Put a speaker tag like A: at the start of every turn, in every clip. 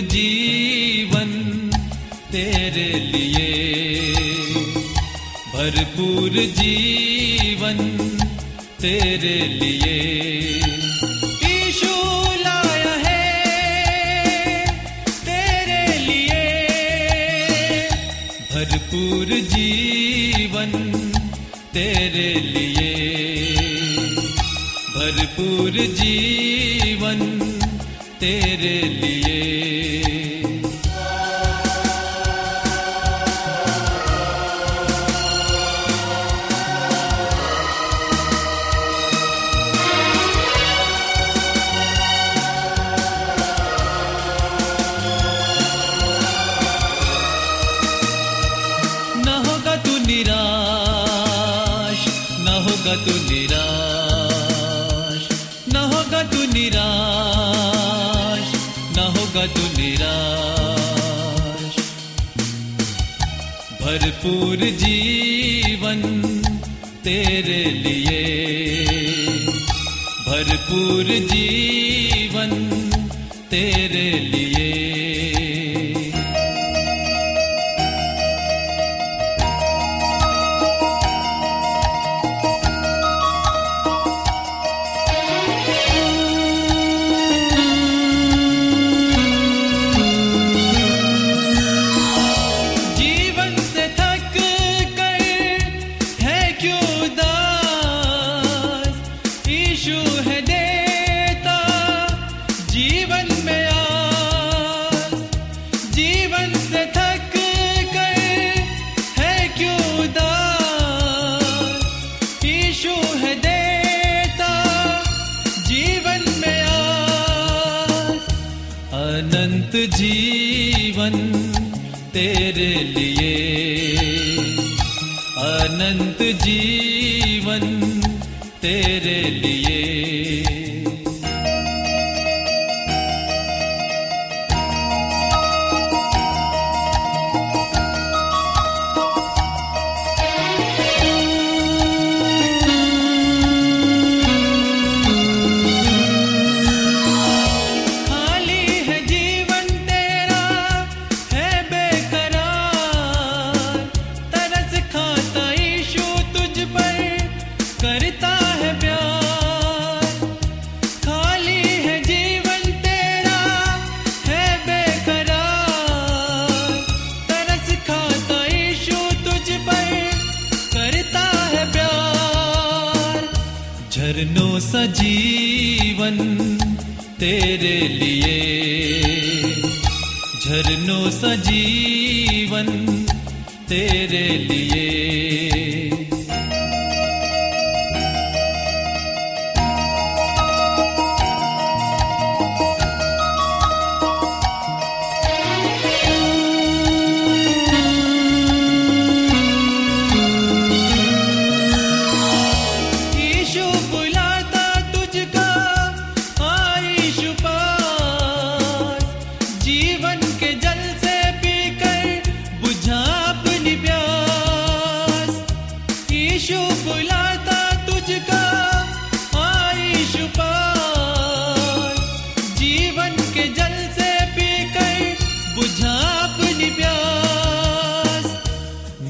A: जीवन तेरे लिए। भरपूर जीवन तेरे लिए। है तेरे लिए। भरपूर जीवन तेरे लिए। भरपूर जीवन तेरे होगा तू निराश। भरपूर जीवन तेरे लिए। भरपूर जीवन तेरे जीवन तेरे लिए।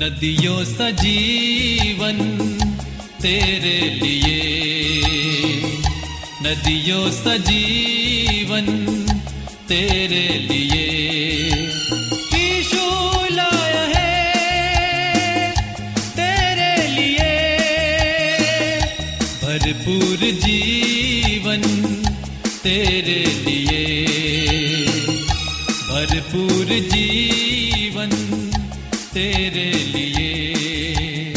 A: नदियों सजीवन तेरे लिए। नदियों सजीवन तेरे लिए। तेरे लिए।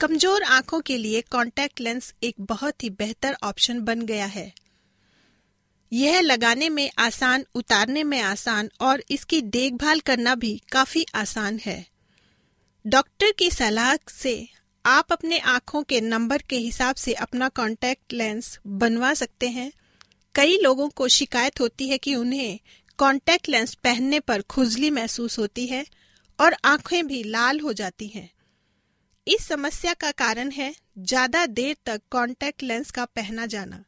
B: कमज़ोर आँखों के लिए कॉन्टैक्ट लेंस एक बहुत ही बेहतर ऑप्शन बन गया है। यह लगाने में आसान, उतारने में आसान और इसकी देखभाल करना भी काफ़ी आसान है। डॉक्टर की सलाह से आप अपने आँखों के नंबर के हिसाब से अपना कॉन्टैक्ट लेंस बनवा सकते हैं। कई लोगों को शिकायत होती है कि उन्हें कॉन्टैक्ट लेंस पहनने पर खुजली महसूस होती है। और आँखें भी लाल हो जाती हैं। इस समस्या का कारण है ज़्यादा देर तक कॉन्टैक्ट लेंस का पहना जाना।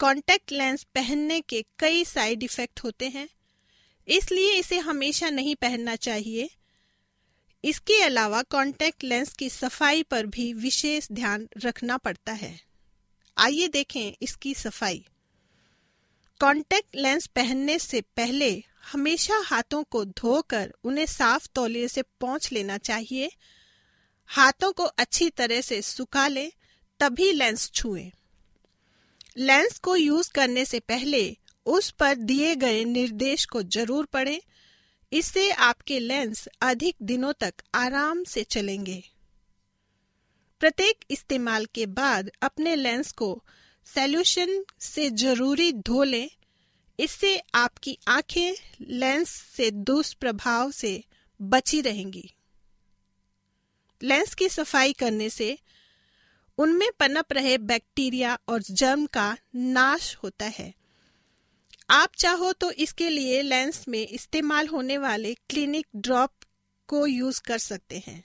B: कॉन्टैक्ट लेंस पहनने के कई साइड इफ़ेक्ट होते हैं। इसलिए इसे हमेशा नहीं पहनना चाहिए। इसके अलावा कॉन्टैक्ट लेंस की सफ़ाई पर भी विशेष ध्यान रखना पड़ता है। आइए देखें इसकी सफ़ाई। कॉन्टैक्ट लेंस पहनने से पहले हमेशा हाथों को धोकर उन्हें साफ़ तौलिए से पहुँच लेना चाहिए। हाथों को अच्छी तरह से सुखा लें, तभी लेंस छुएँ। लेंस को यूज़ करने से पहले उस पर दिए गए निर्देश को ज़रूर पढ़ें। इससे आपके लेंस अधिक दिनों तक आराम से चलेंगे। प्रत्येक इस्तेमाल के बाद अपने लेंस को सॉल्यूशन से ज़रूरी धो लें। इससे आपकी आँखें लेंस से दुष्प्रभाव से बची रहेंगी। लेंस की सफ़ाई करने से उनमें पनप रहे बैक्टीरिया और जर्म का नाश होता है। आप चाहो तो इसके लिए लेंस में इस्तेमाल होने वाले क्लिनिक ड्रॉप को यूज़ कर सकते हैं।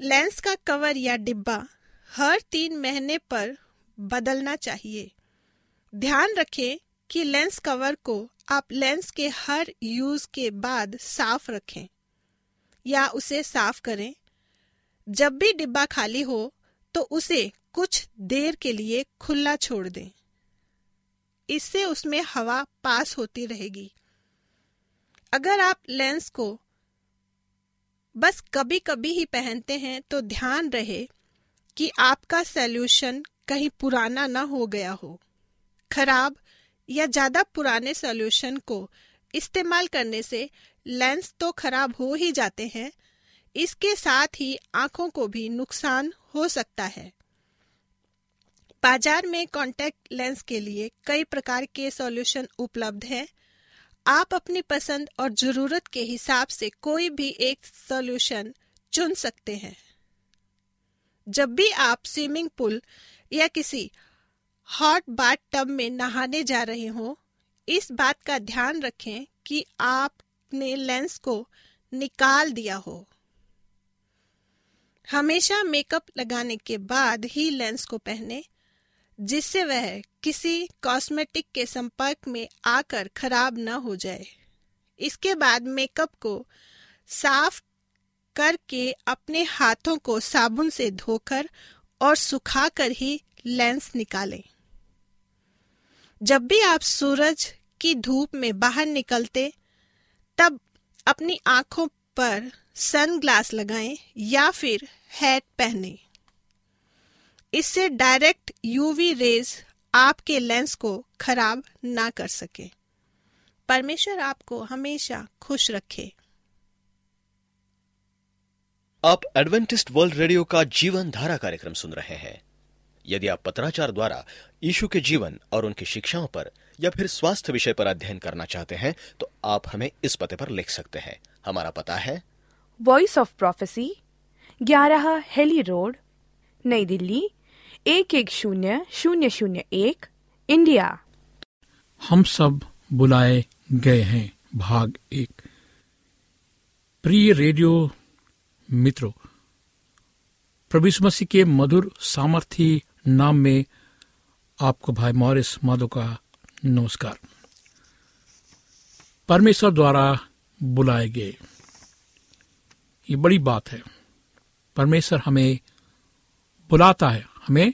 B: लेंस का कवर या डिब्बा हर तीन महीने पर बदलना चाहिए। ध्यान रखें कि लेंस कवर को आप लेंस के हर यूज़ के बाद साफ़ रखें या उसे साफ़ करें। जब भी डिब्बा खाली हो तो उसे कुछ देर के लिए खुला छोड़ दें। इससे उसमें हवा पास होती रहेगी। अगर आप लेंस को बस कभी कभी ही पहनते हैं तो ध्यान रहे कि आपका सॉल्यूशन कहीं पुराना ना हो गया हो। खराब या ज़्यादा पुराने सॉल्यूशन को इस्तेमाल करने से लेंस तो खराब हो ही जाते हैं। इसके साथ ही आँखों को भी नुकसान हो सकता है। बाज़ार में कॉन्टैक्ट लेंस के लिए कई प्रकार के सॉल्यूशन उपलब्ध हैं। आप अपनी पसंद और ज़रूरत के हिसाब से कोई भी एक सॉल्यूशन चुन सकते हैं। जब भी आप स्विमिंग पूल या किसी हॉट बाथ टब में नहाने जा रहे हो। इस बात का ध्यान रखें कि आपने लेंस को निकाल दिया हो। हमेशा मेकअप लगाने के बाद ही लेंस को पहने, जिससे वह किसी कॉस्मेटिक के संपर्क में आकर खराब न हो जाए। इसके बाद मेकअप को साफ़ करके अपने हाथों को साबुन से धोकर और सुखाकर ही लेंस निकालें। जब भी आप सूरज की धूप में बाहर निकलते, तब अपनी आँखों पर सन ग्लास लगाएँ या फिर हैट पहने। इससे डायरेक्ट यूवी रेज आपके लेंस को खराब ना कर सके। परमेश्वर आपको हमेशा खुश रखे।
C: आप एडवेंटिस्ट वर्ल्ड रेडियो का जीवन धारा कार्यक्रम सुन रहे हैं। यदि आप पत्राचार द्वारा यीशु के जीवन और उनकी शिक्षाओं पर या फिर स्वास्थ्य विषय पर अध्ययन करना चाहते हैं तो आप हमें इस पते पर लिख सकते हैं। हमारा पता है।
D: वॉइस ऑफ़ प्रोफेसी ग्यारह हेली रोड नई दिल्ली एक एक शून्य शून्य शून्य एक इंडिया।
E: हम सब बुलाए गए हैं भाग एक। प्रिय रेडियो मित्रों प्रभु मसीह के मधुर सामर्थी नाम में आपको भाई मॉरिस माधो का नमस्कार। परमेश्वर द्वारा बुलाए गए। ये बड़ी बात है। परमेश्वर हमें बुलाता है, हमें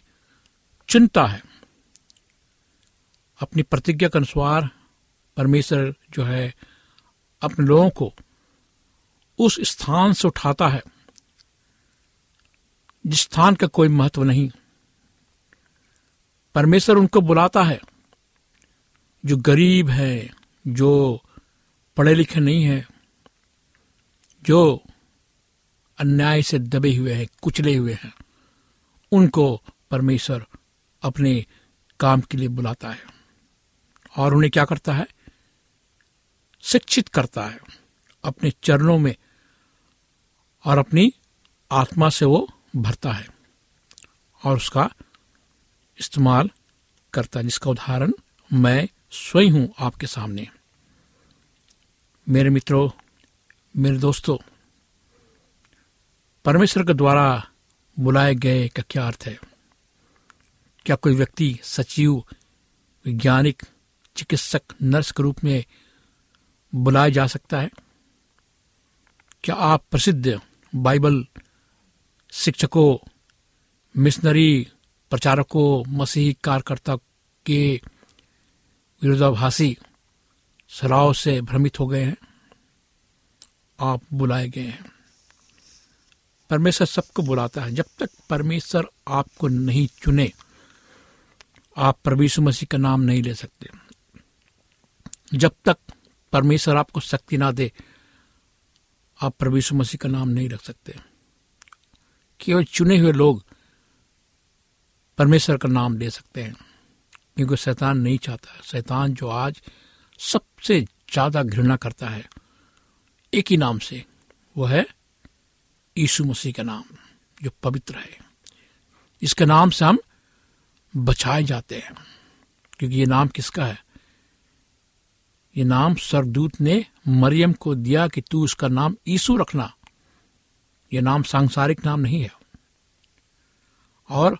E: चुनता है। अपनी प्रतिज्ञा के अनुसार परमेश्वर जो है अपने लोगों को उस स्थान से उठाता है, जिस स्थान का कोई महत्व नहीं। परमेश्वर उनको बुलाता है। जो गरीब है, जो पढ़े लिखे नहीं है, जो अन्याय से दबे हुए हैं, कुचले हुए हैं, उनको परमेश्वर अपने काम के लिए बुलाता है और उन्हें क्या करता है? शिक्षित करता है अपने चरणों में और अपनी आत्मा से वो भरता है और उसका इस्तेमाल करता है, जिसका उदाहरण मैं स्वयं हूँ आपके सामने। मेरे मित्रों, मेरे दोस्तों, परमेश्वर के द्वारा बुलाए गए का क्या अर्थ है? क्या कोई व्यक्ति, सचिव, वैज्ञानिक, चिकित्सक, नर्स के रूप में बुलाया जा सकता है? क्या आप प्रसिद्ध बाइबल शिक्षकों, मिशनरी प्रचारकों, मसीही कार्यकर्ता के विरोधाभासी सलाह से भ्रमित हो गए हैं। आप बुलाए गए हैं। परमेश्वर सबको बुलाता है। जब तक परमेश्वर आपको नहीं चुने, आप परमेश्वर मसीह का नाम नहीं ले सकते। जब तक परमेश्वर आपको शक्ति ना दे, आप परमेश्वर मसीह का नाम नहीं रख सकते। केवल चुने हुए लोग परमेश्वर का नाम ले सकते हैं। क्योंकि शैतान नहीं चाहता। शैतान जो आज सबसे ज़्यादा घृणा करता है, एक ही नाम से, वो है यीशु मसीह का नाम, जो पवित्र है। इसके नाम से हम बचाए जाते हैं। क्योंकि ये नाम किसका है? ये नाम सरदूत ने मरियम को दिया कि तू उसका नाम यीशु रखना। यह नाम सांसारिक नाम नहीं है। और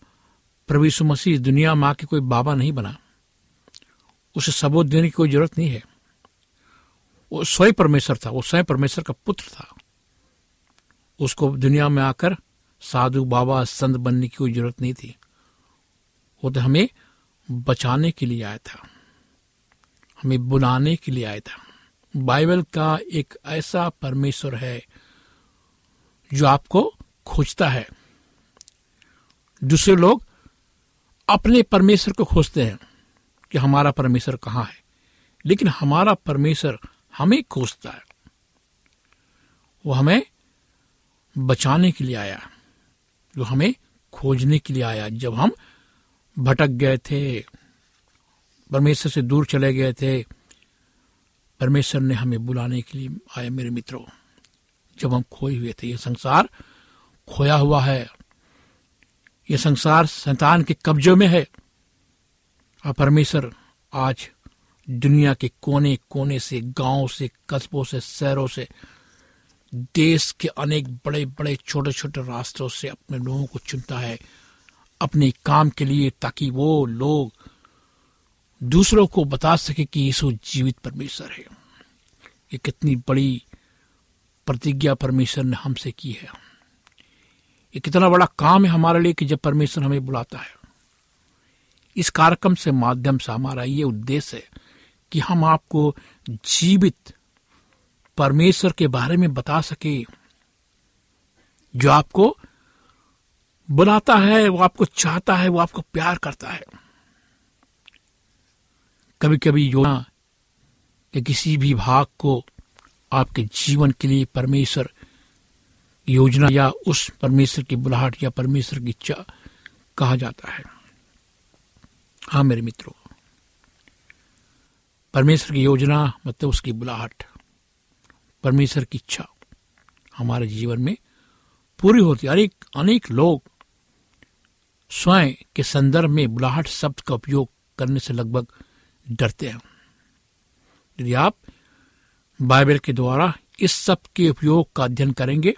E: प्रभु यीशु मसीह दुनिया माँ के कोई बाबा नहीं बना। उसे सबूत देने की कोई ज़रूरत नहीं है। वो स्वयं परमेश्वर था, वो स्वयं परमेश्वर का पुत्र था। उसको दुनिया में आकर साधु बाबा संत बनने की कोई ज़रूरत नहीं थी। वो तो हमें बचाने के लिए आया था। हमें बुलाने के लिए आया था। बाइबल का एक ऐसा परमेश्वर है जो आपको खोजता है। दूसरे लोग अपने परमेश्वर को खोजते हैं कि हमारा परमेश्वर कहाँ है। लेकिन हमारा परमेश्वर हमें खोजता है। वो हमें बचाने के लिए आया। जो हमें खोजने के लिए आया। जब हम भटक गए थे, परमेश्वर से दूर चले गए थे, परमेश्वर ने हमें बुलाने के लिए आया मेरे मित्रों। जब हम खोए हुए थे, ये संसार खोया हुआ है ये संसार संतान के कब्जे में है। और परमेश्वर आज दुनिया के कोने कोने से, गाँव से, कस्बों से, शहरों से, देश के अनेक बड़े बड़े छोटे छोटे रास्तों से अपने लोगों को चुनता है। अपने काम के लिए ताकि वो लोग दूसरों को बता सके कि यीशु जीवित परमेश्वर है। ये कितनी बड़ी प्रतिज्ञा परमेश्वर ने हमसे की है। ये कितना बड़ा काम है हमारे लिए कि जब परमेश्वर हमें बुलाता है। इस कार्यक्रम से माध्यम से हमारा ये उद्देश्य है कि हम आपको जीवित परमेश्वर के बारे में बता सके। जो आपको बुलाता है, वो आपको चाहता है, वो आपको प्यार करता है। कभी कभी योजना किसी भी भाग को आपके जीवन के लिए परमेश्वर योजना या उस परमेश्वर की बुलाहट या परमेश्वर की इच्छा कहा जाता है। हाँ मेरे मित्रों, परमेश्वर की योजना मतलब उसकी बुलाहट, परमेश्वर की इच्छा हमारे जीवन में पूरी होती है। अनेक अनेक लोग स्वयं के संदर्भ में बुलाहट शब्द का उपयोग करने से लगभग डरते हैं। यदि आप बाइबल के द्वारा इस शब्द के उपयोग का अध्ययन करेंगे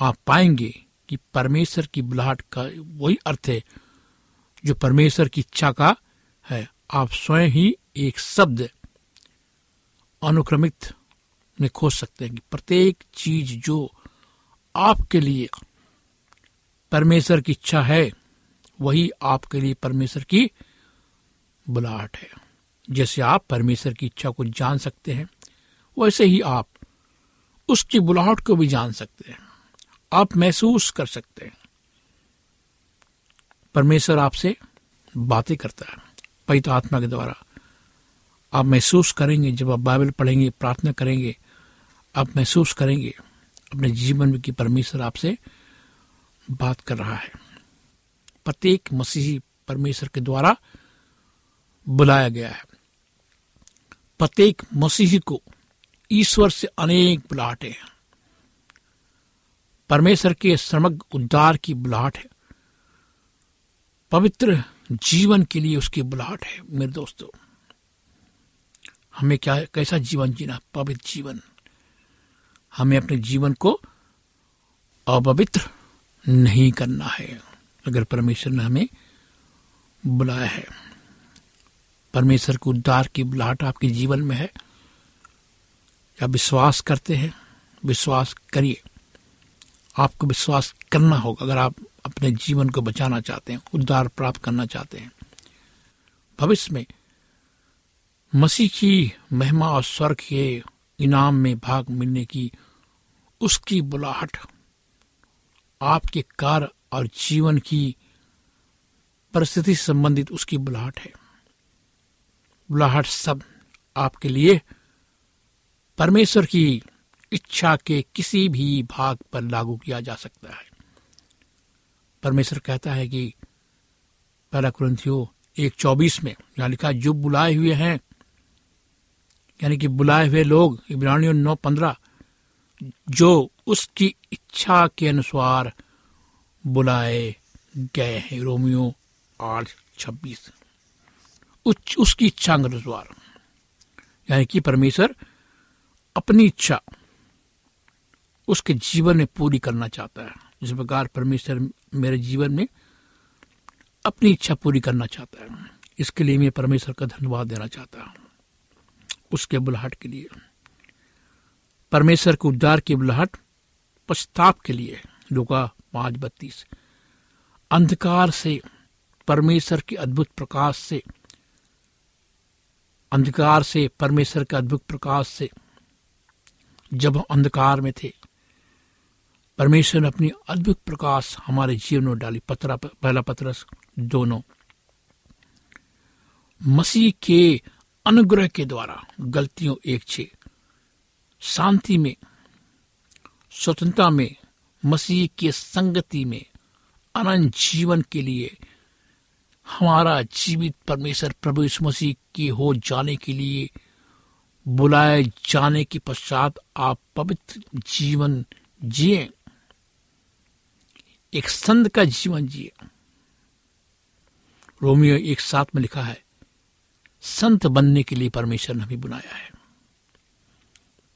E: आप पाएँगे कि परमेश्वर की बुलाहट का वही अर्थ है, जो परमेश्वर की इच्छा का है। आप स्वयं ही एक शब्द अनुक्रमित में खोज सकते हैं कि प्रत्येक चीज़ जो आपके लिए परमेश्वर की इच्छा है, वही आपके लिए परमेश्वर की बुलाहट है। जैसे आप परमेश्वर की इच्छा को जान सकते हैं, वैसे ही आप उसकी बुलाहट को भी जान सकते हैं। आप महसूस कर सकते हैं। परमेश्वर आपसे बातें करता है, पवित्र आत्मा के द्वारा। आप महसूस करेंगे, जब आप बाइबल पढ़ेंगे, प्रार्थना करेंगे, आप महसूस करेंगे, अपने जीवन में कि परमेश्वर आपसे बात कर रहा है। प्रत्येक मसीही परमेश्वर के द्वारा बुलाया गया है। प्रत्येक मसीही को ईश्वर से अनेक बुलाहटें हैं। परमेश्वर के समग्र उद्धार की बुलाहट है। पवित्र जीवन के लिए उसकी बुलाहट है, मेरे दोस्तों। हमें क्या, कैसा जीवन जीना पवित्र जीवन। हमें अपने जीवन को अपवित्र नहीं करना है, अगर परमेश्वर ने हमें बुलाया है। परमेश्वर के उद्धार की बुलाहट आपके जीवन में है। या विश्वास करते हैं, विश्वास करिए। आपको विश्वास करना होगा, अगर आप अपने जीवन को बचाना चाहते हैं, उद्धार प्राप्त करना चाहते हैं। भविष्य में मसीह की महिमा और स्वर्ग के इनाम में भाग मिलने की उसकी बुलाहट, आपके कार्य और जीवन की परिस्थिति संबंधित उसकी बुलाहट है। बुलाहट सब आपके लिए परमेश्वर की इच्छा के किसी भी भाग पर लागू किया जा सकता है। परमेश्वर कहता है कि पहला क्रंथियो एक चौबीस में यहाँ लिखा, जो बुलाए हुए हैं, यानी कि बुलाए हुए लोग, इब्रानियों नौ पंद्रह, जो उसकी इच्छा के अनुसार बुलाए गए हैं। रोमियो आठ, छब्बीस। उसकी इच्छा के अनुसार, यानी कि परमेश्वर अपनी इच्छा उसके जीवन में पूरी करना चाहता है। जिस प्रकार परमेश्वर मेरे जीवन में अपनी इच्छा पूरी करना चाहता है। इसके लिए मैं परमेश्वर का धन्यवाद देना चाहता हूँ। उसके बुलाहट के लिए। परमेश्वर के उद्धार की बुलाहट पश्चाताप के लिए। लुका पाँच बत्तीस। अंधकार से, परमेश्वर के अद्भुत प्रकाश से, अंधकार से, परमेश्वर के अद्भुत प्रकाश से, जब अंधकार में थे परमेश्वर ने अपनी अद्भुत प्रकाश हमारे जीवन में डाली, पत्रा, पहला पत्रस दोनों। मसीह के अनुग्रह के द्वारा गलतियों एक छे। शांति में, स्वतंत्रता में, मसीह के संगति में, अनंत जीवन के लिए, हमारा जीवित परमेश्वर प्रभु इस मसीह के हो जाने के लिए, बुलाए जाने के पश्चात आप पवित्र जीवन जिए। एक संत का जीवन जिए। रोमियो एक साथ में लिखा है, संत बनने के लिए परमेश्वर ने हमें बुलाया है।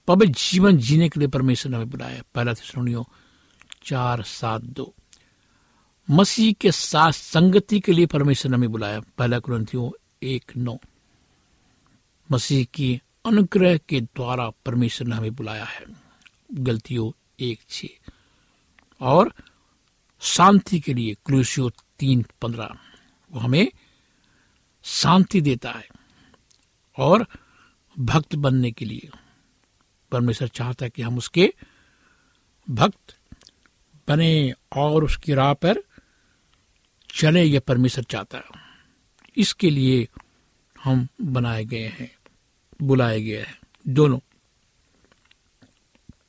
E: पवित्र जीवन जीने के लिए परमेश्वर ने हमें बुलाया है। पहला तिसरोनियो चार, सात, दो। मसीह के साथ संगति के लिए परमेश्वर ने हमें बुलाया। पहला ग्रंथियों एक, नौ। मसीह की अनुग्रह के द्वारा परमेश्वर ने हमें बुलाया है। गलतियों एक छ और शांति के लिए क्रूसियो तीन पंद्रह। वो हमें शांति देता है और भक्त बनने के लिए। परमेश्वर चाहता है कि हम उसके भक्त बने और उसकी राह पर चले यह परमेश्वर चाहता है। इसके लिए हम बनाए गए हैं, बुलाए गए हैं, दोनों।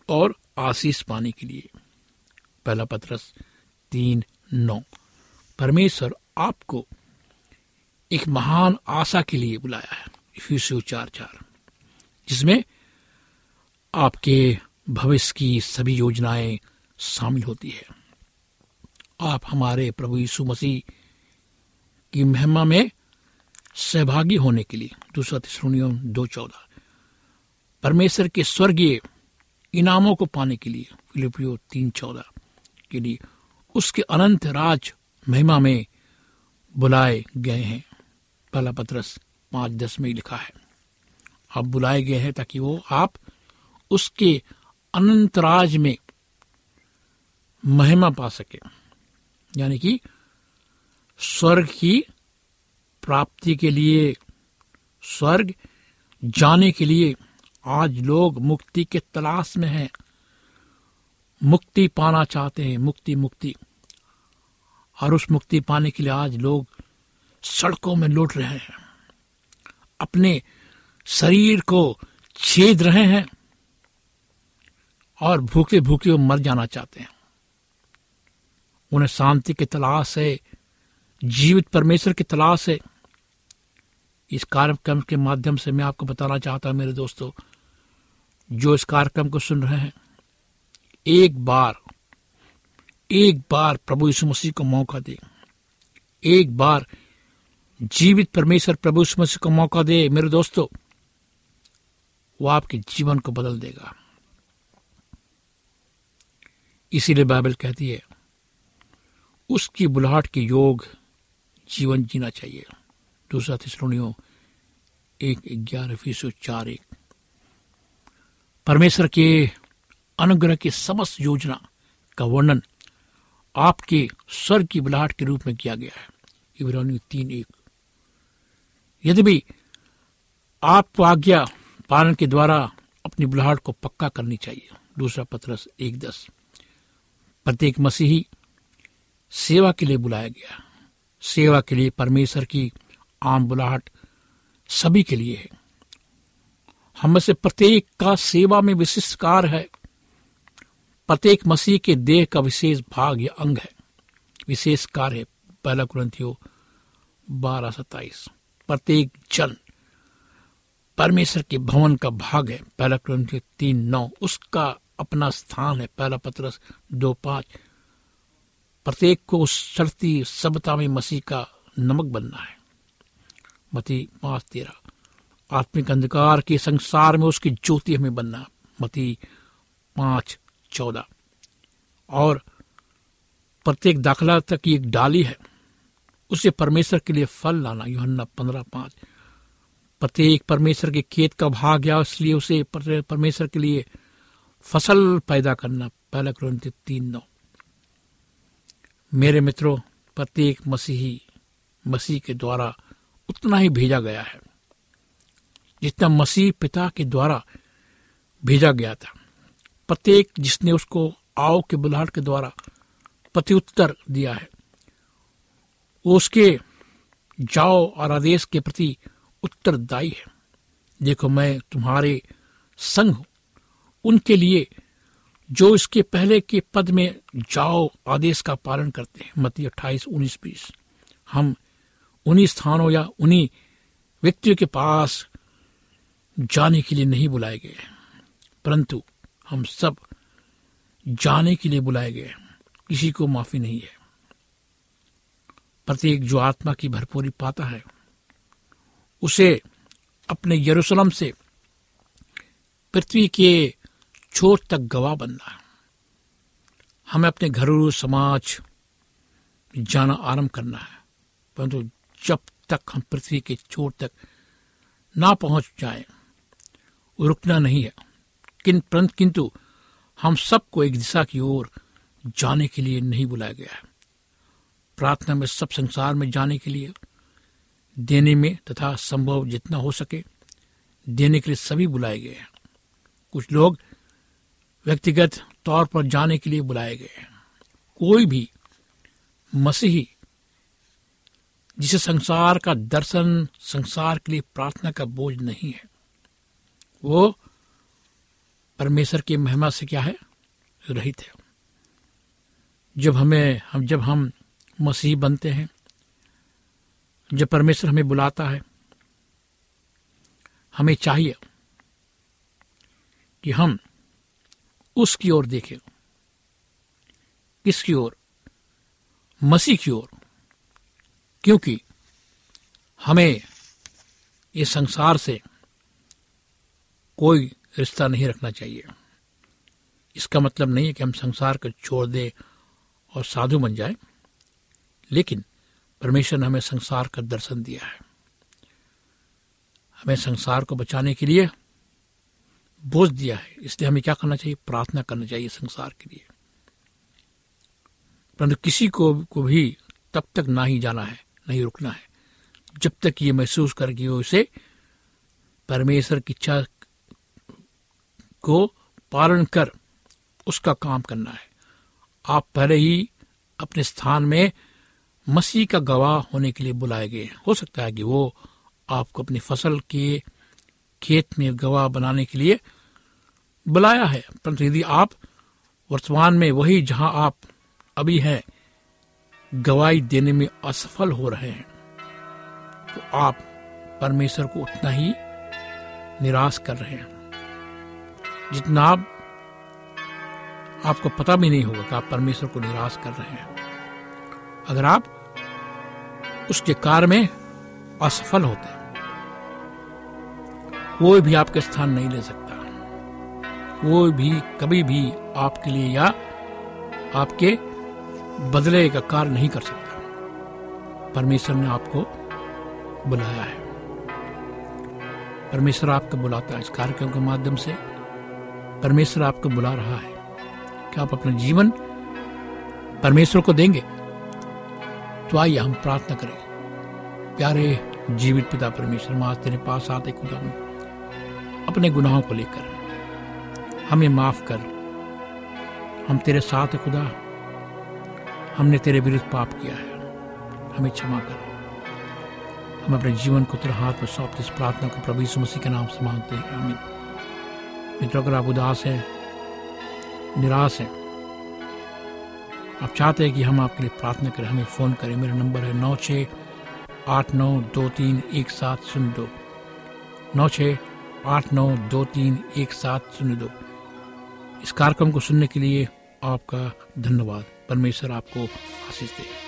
E: और आशीष पाने के लिए। पहला पत्रस तीन नौ। परमेश्वर आपको एक महान आशा के लिए बुलाया है चार चार, जिसमें आपके भविष्य की सभी योजनाएँ शामिल होती है। आप हमारे प्रभु यीशु मसीह की महिमा में सहभागी होने के लिए, दूसरा तिसरुनियों दो चौदह, परमेश्वर के स्वर्गीय इनामों को पाने के लिए फिलिपियो तीन चौदह, के लिए उसके अनंत राज महिमा में बुलाए गए हैं। पहला पत्रस पाँच दस में लिखा है। आप बुलाए गए हैं ताकि वो आप उसके अनंत राज में महिमा पा सके। यानी कि स्वर्ग की प्राप्ति के लिए, स्वर्ग जाने के लिए आज लोग मुक्ति के तलाश में हैं। मुक्ति पाना चाहते हैं। मुक्ति मुक्ति। और उस मुक्ति पाने के लिए आज लोग सड़कों में लौट रहे हैं। अपने शरीर को छेद रहे हैं और भूखे भूखे वो मर जाना चाहते हैं। उन्हें शांति की तलाश है, जीवित परमेश्वर की तलाश है। इस कार्यक्रम के माध्यम से मैं आपको बताना चाहता हूँ मेरे दोस्तों, जो इस कार्यक्रम को सुन रहे हैं, एक बार एक बार प्रभु यीशु मसीह को मौका दे। एक बार जीवित परमेश्वर प्रभु यीशु मसीह को मौका दे, मेरे दोस्तों, वो आपके जीवन को बदल देगा। इसीलिए बाइबल कहती है, उसकी बुलाहट के योग जीवन जीना चाहिए। दूसरा तिसरोनियो एक ग्यारह फीसो चार एक। परमेश्वर के अनुग्रह की समस्त योजना का वर्णन आपके स्वर की बुलाहट के रूप में किया गया है। इब्रानियों तीन एक। यद्यपि आपको आज्ञा पालन के द्वारा अपनी बुलाहट को पक्का करनी चाहिए। दूसरा पत्रस एक दस। प्रत्येक मसीही सेवा के लिए बुलाया गया सेवा के लिए परमेश्वर की आम बुलाहट सभी के लिए है। हम में से प्रत्येक का सेवा में विशिष्ट कार्य है। प्रत्येक मसीह के देह का विशेष भाग या अंग है। विशेष कार्य पहला ग्रंथियो बारह सत्ताईस। प्रत्येक जन परमेश्वर के भवन का भाग है, पहला ग्रंथियो तीन नौ। उसका अपना स्थान है, पहला पत्रस दो पाँच। प्रत्येक को चढ़ती सभ्यता में मसीह का नमक बनना है। मती पाँच तेरह आत्मिक अंधकार के संसार में उसकी ज्योति हमें बनना। मती पाँच चौदह। और प्रत्येक दाखला तक की एक डाली है। उसे परमेश्वर के लिए फल लाना, योहन्ना पंद्रह पाँच। प्रत्येक परमेश्वर के खेत का भाग गया इसलिए उसे परमेश्वर के लिए फ़सल पैदा करना, पहला क्रंथ तीन नौ। मेरे मित्रों, प्रत्येक मसीही, मसीह के द्वारा उतना ही भेजा गया है, जितना मसीह पिता के द्वारा भेजा गया था। प्रत्येक जिसने उसको आओ के बुलाहट के द्वारा प्रत्युत्तर दिया है, वो उसके जाओ और आदेश के प्रति उत्तरदायी है। देखो, मैं तुम्हारे संग हूँ। उनके लिए जो इसके पहले के पद में जाओ आदेश का पालन करते हैं मती अट्ठाईस, उन्नीस, बीस। हम उन्हीं स्थानों या उन्हीं व्यक्तियों के पास जाने के लिए नहीं बुलाए गए परंतु हम सब जाने के लिए बुलाए गए किसी को माफ़ी नहीं है। प्रत्येक जो आत्मा की भरपूरी पाता है, उसे अपने यरूशलेम से पृथ्वी के छोर तक गवाह बनना है। हमें अपने घरेलू समाज जाना आरंभ करना है। परंतु जब तक हम पृथ्वी के छोर तक ना पहुँच जाए, रुकना नहीं है। किन किंतु हम सबको एक दिशा की ओर जाने के लिए नहीं बुलाया गया है। प्रार्थना में सब संसार में जाने के लिए, देने में तथा संभव जितना हो सके, देने के लिए सभी बुलाए गए हैं। कुछ लोग व्यक्तिगत तौर पर जाने के लिए बुलाए गए हैं। कोई भी मसीही जिसे संसार का दर्शन, संसार के लिए प्रार्थना का बोझ नहीं है, वो परमेश्वर की महिमा से क्या है? रहित है जब हमें, हम, जब हम मसीह बनते हैं, जब परमेश्वर हमें बुलाता है, हमें चाहिए कि हम उसकी ओर देखें। किसकी ओर? मसीह की ओर। क्योंकि हमें इस संसार से कोई रिश्ता नहीं रखना चाहिए। इसका मतलब नहीं है कि हम संसार को छोड़ दें और साधु बन जाए, लेकिन परमेश्वर ने हमें संसार का दर्शन दिया है। हमें संसार को बचाने के लिए बोझ दिया है, इसलिए हमें क्या करना चाहिए? प्रार्थना करना चाहिए संसार के लिए। परंतु किसी को को भी तब तक ना ही जाना है, नहीं रुकना है। जब तक ये महसूस कर उसे परमेश्वर की इच्छा को पालन कर उसका काम करना है। आप पहले ही अपने स्थान में मसीह का गवाह होने के लिए बुलाए गए हैं। सकता है कि वो आपको अपनी फ़सल के खेत में गवाह बनाने के लिए बुलाया है। परंतु यदि आप वर्तमान में वही जहाँ आप अभी हैं, गवाही देने में असफल हो रहे हैं तो आप परमेश्वर को उतना ही निराश कर रहे हैं। जितना आप, आपको पता भी नहीं होगा कि आप परमेश्वर को निराश कर रहे हैं। अगर आप उसके कार्य में असफल होते कोई भी आपके स्थान नहीं ले सकता। कोई भी, कभी भी आपके लिए या आपके बदले का कार्य नहीं कर सकता। परमेश्वर ने आपको बुलाया है। परमेश्वर आपको बुलाता है इस कार्यक्रम के माध्यम से। परमेश्वर आपको बुला रहा है। कि आप अपना जीवन परमेश्वर को देंगे? तो आइए हम प्रार्थना करें। प्यारे जीवित पिता परमेश्वर माँ तेरे पास आते खुदा अपने गुनाहों को लेकर हमें माफ़ कर। हम तेरे साथ खुदा। हमने तेरे विरुद्ध पाप किया है। हमें क्षमा कर। हम अपने जीवन को तेरे हाथ में सौंपते इस प्रार्थना को प्रभु यीशु मसीह के नाम से मांगते हैं। आमीन। मित्रों, अगर आप उदास हैं, निराश हैं, आप चाहते हैं कि हम आपके लिए प्रार्थना करें, हमें फ़ोन करें। मेरा नंबर है नौ छ आठ नौ दो तीन एक सात शून्य दो। नौ छ आठ नौ दो तीन एक सात शून्य दो। इस कार्यक्रम को सुनने के लिए आपका धन्यवाद। परमेश्वर आपको आशीष दे।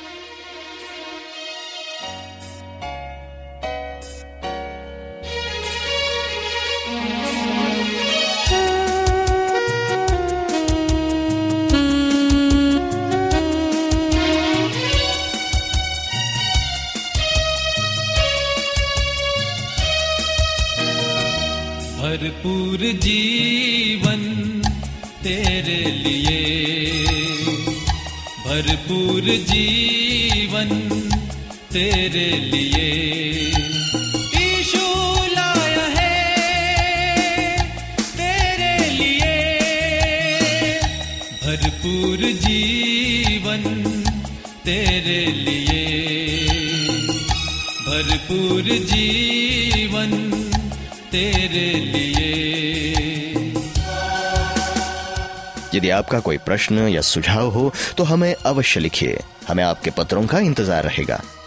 A: तेरे लिए। लिए। भरपूर जीवन तेरे लिए। भरपूर जीवन तेरे लिए।
C: यदि आपका कोई प्रश्न या सुझाव हो तो हमें अवश्य लिखिए। हमें आपके पत्रों का इंतज़ार रहेगा।